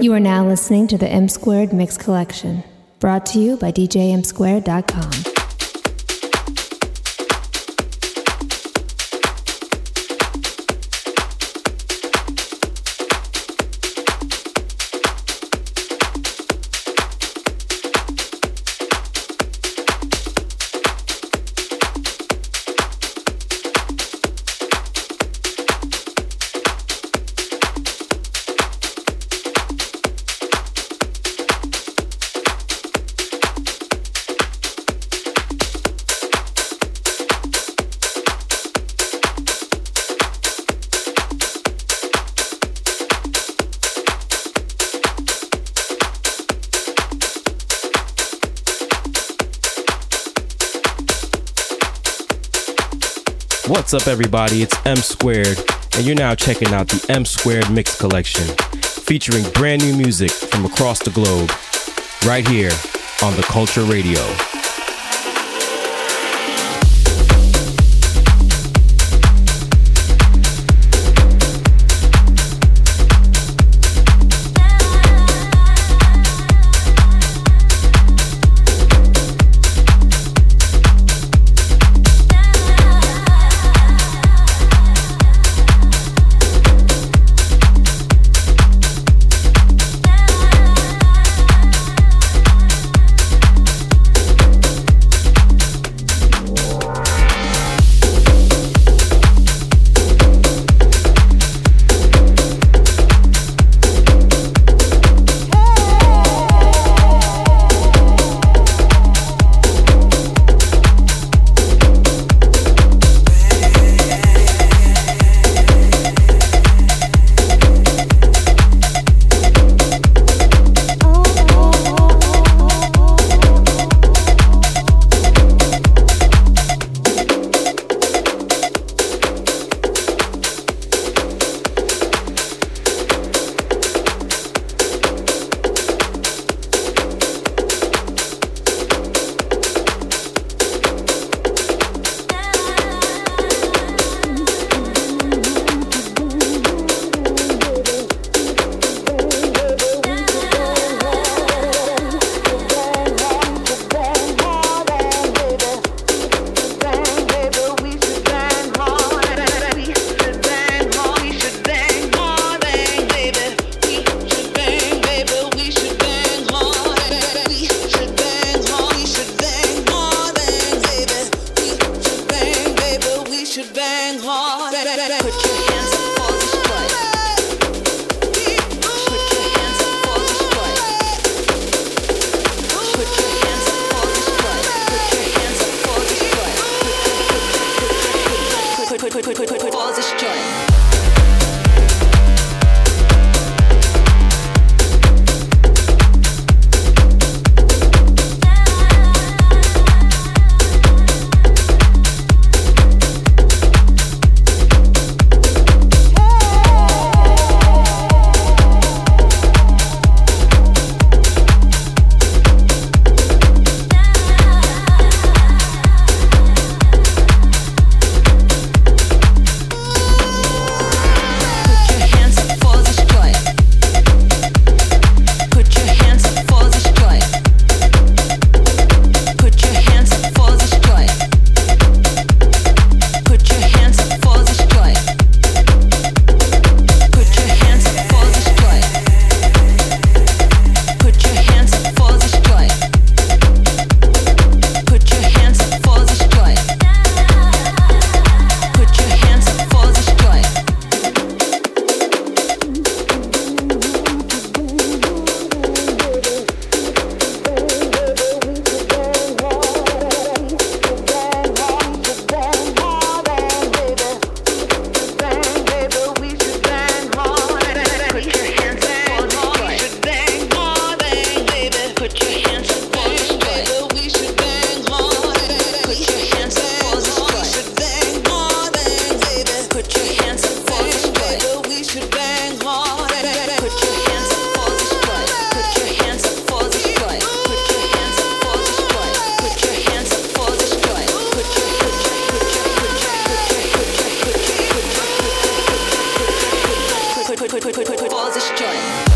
You are now listening to the M Squared Mix Collection, brought to you by DJMSquared.com. What's up, everybody? It's M Squared, and you're now checking out the M Squared Mix Collection, featuring brand new music from across the globe, right here on the Culture Radio. put, put, put,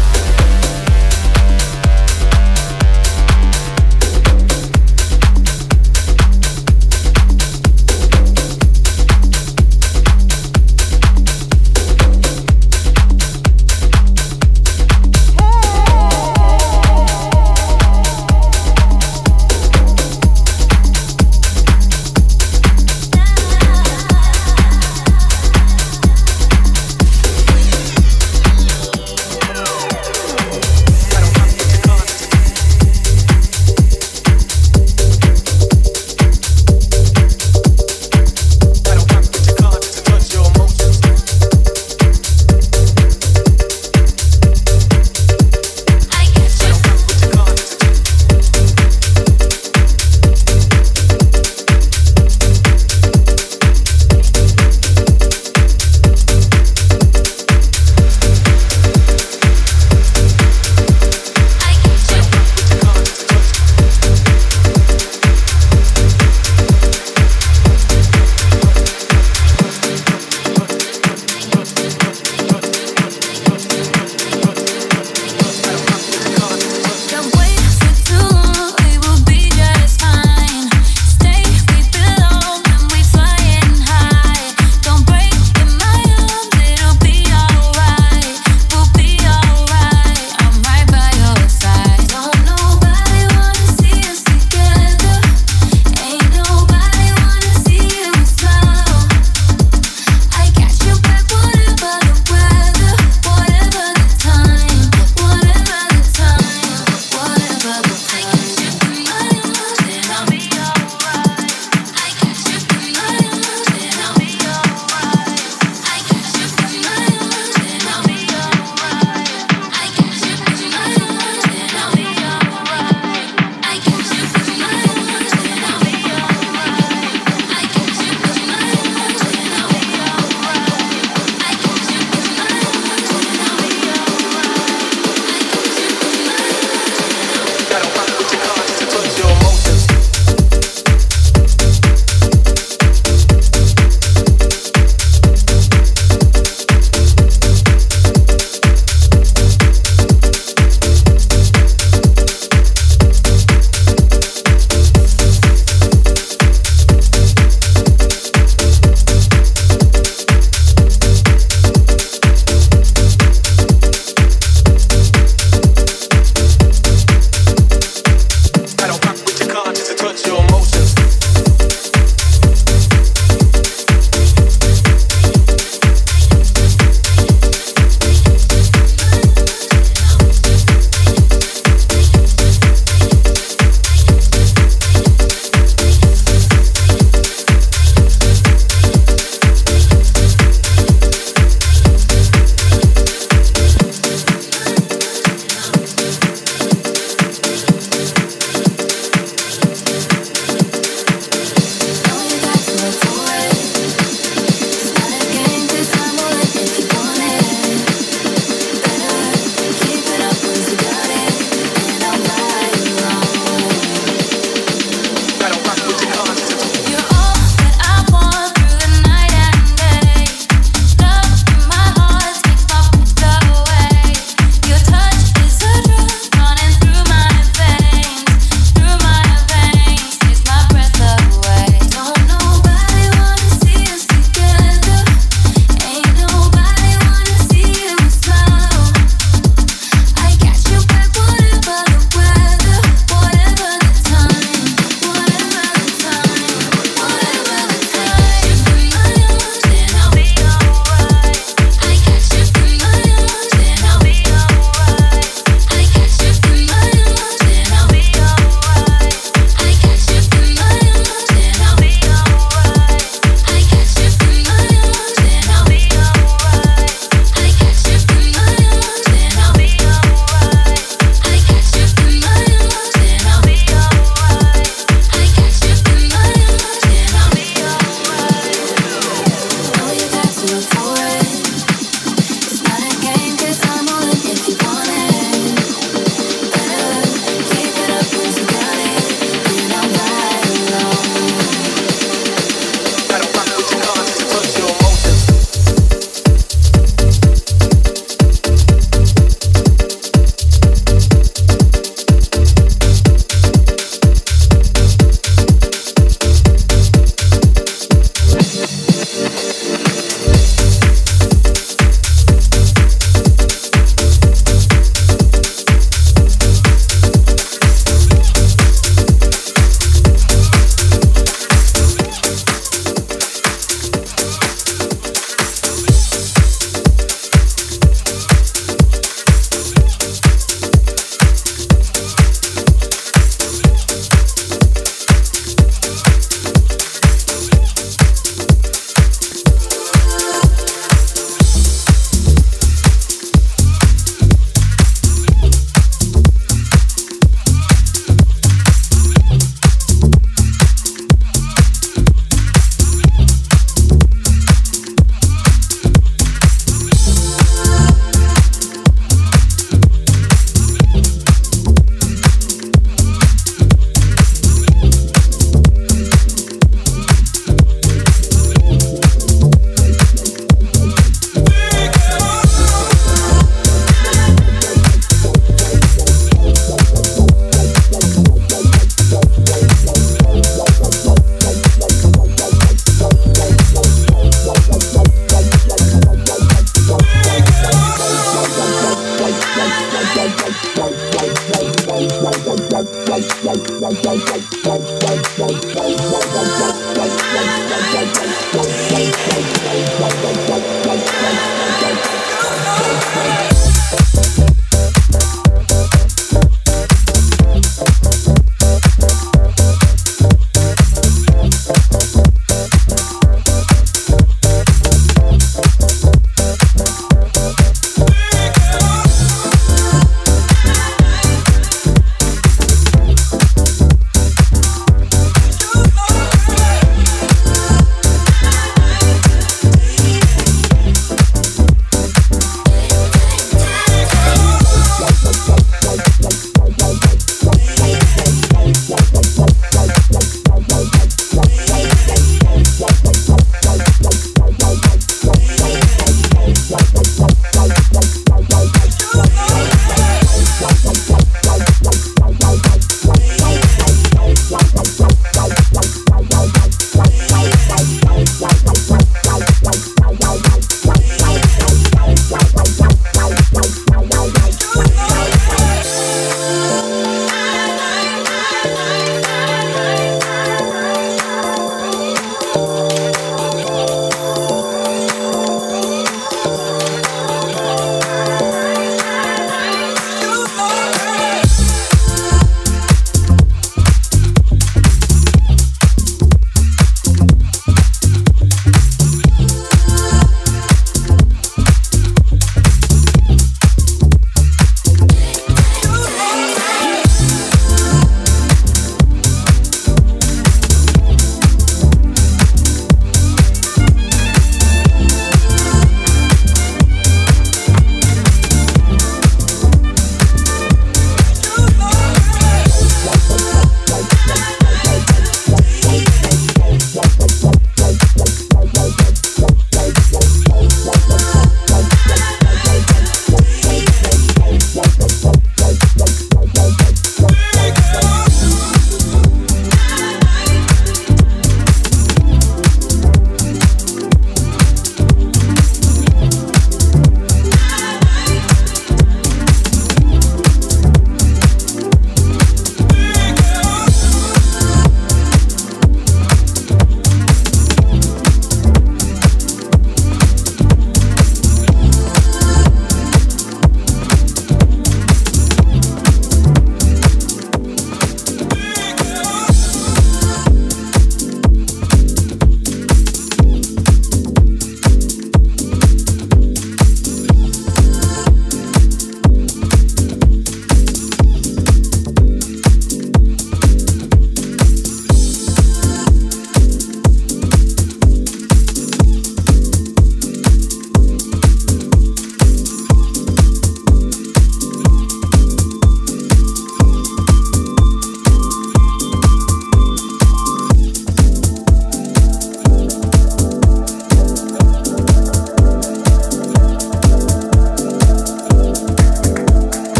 Whoa, whoa, whoa,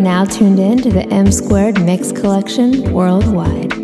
now tuned in to the M Squared Mix Collection worldwide.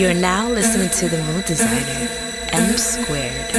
You're now listening to the mood designer, M Squared.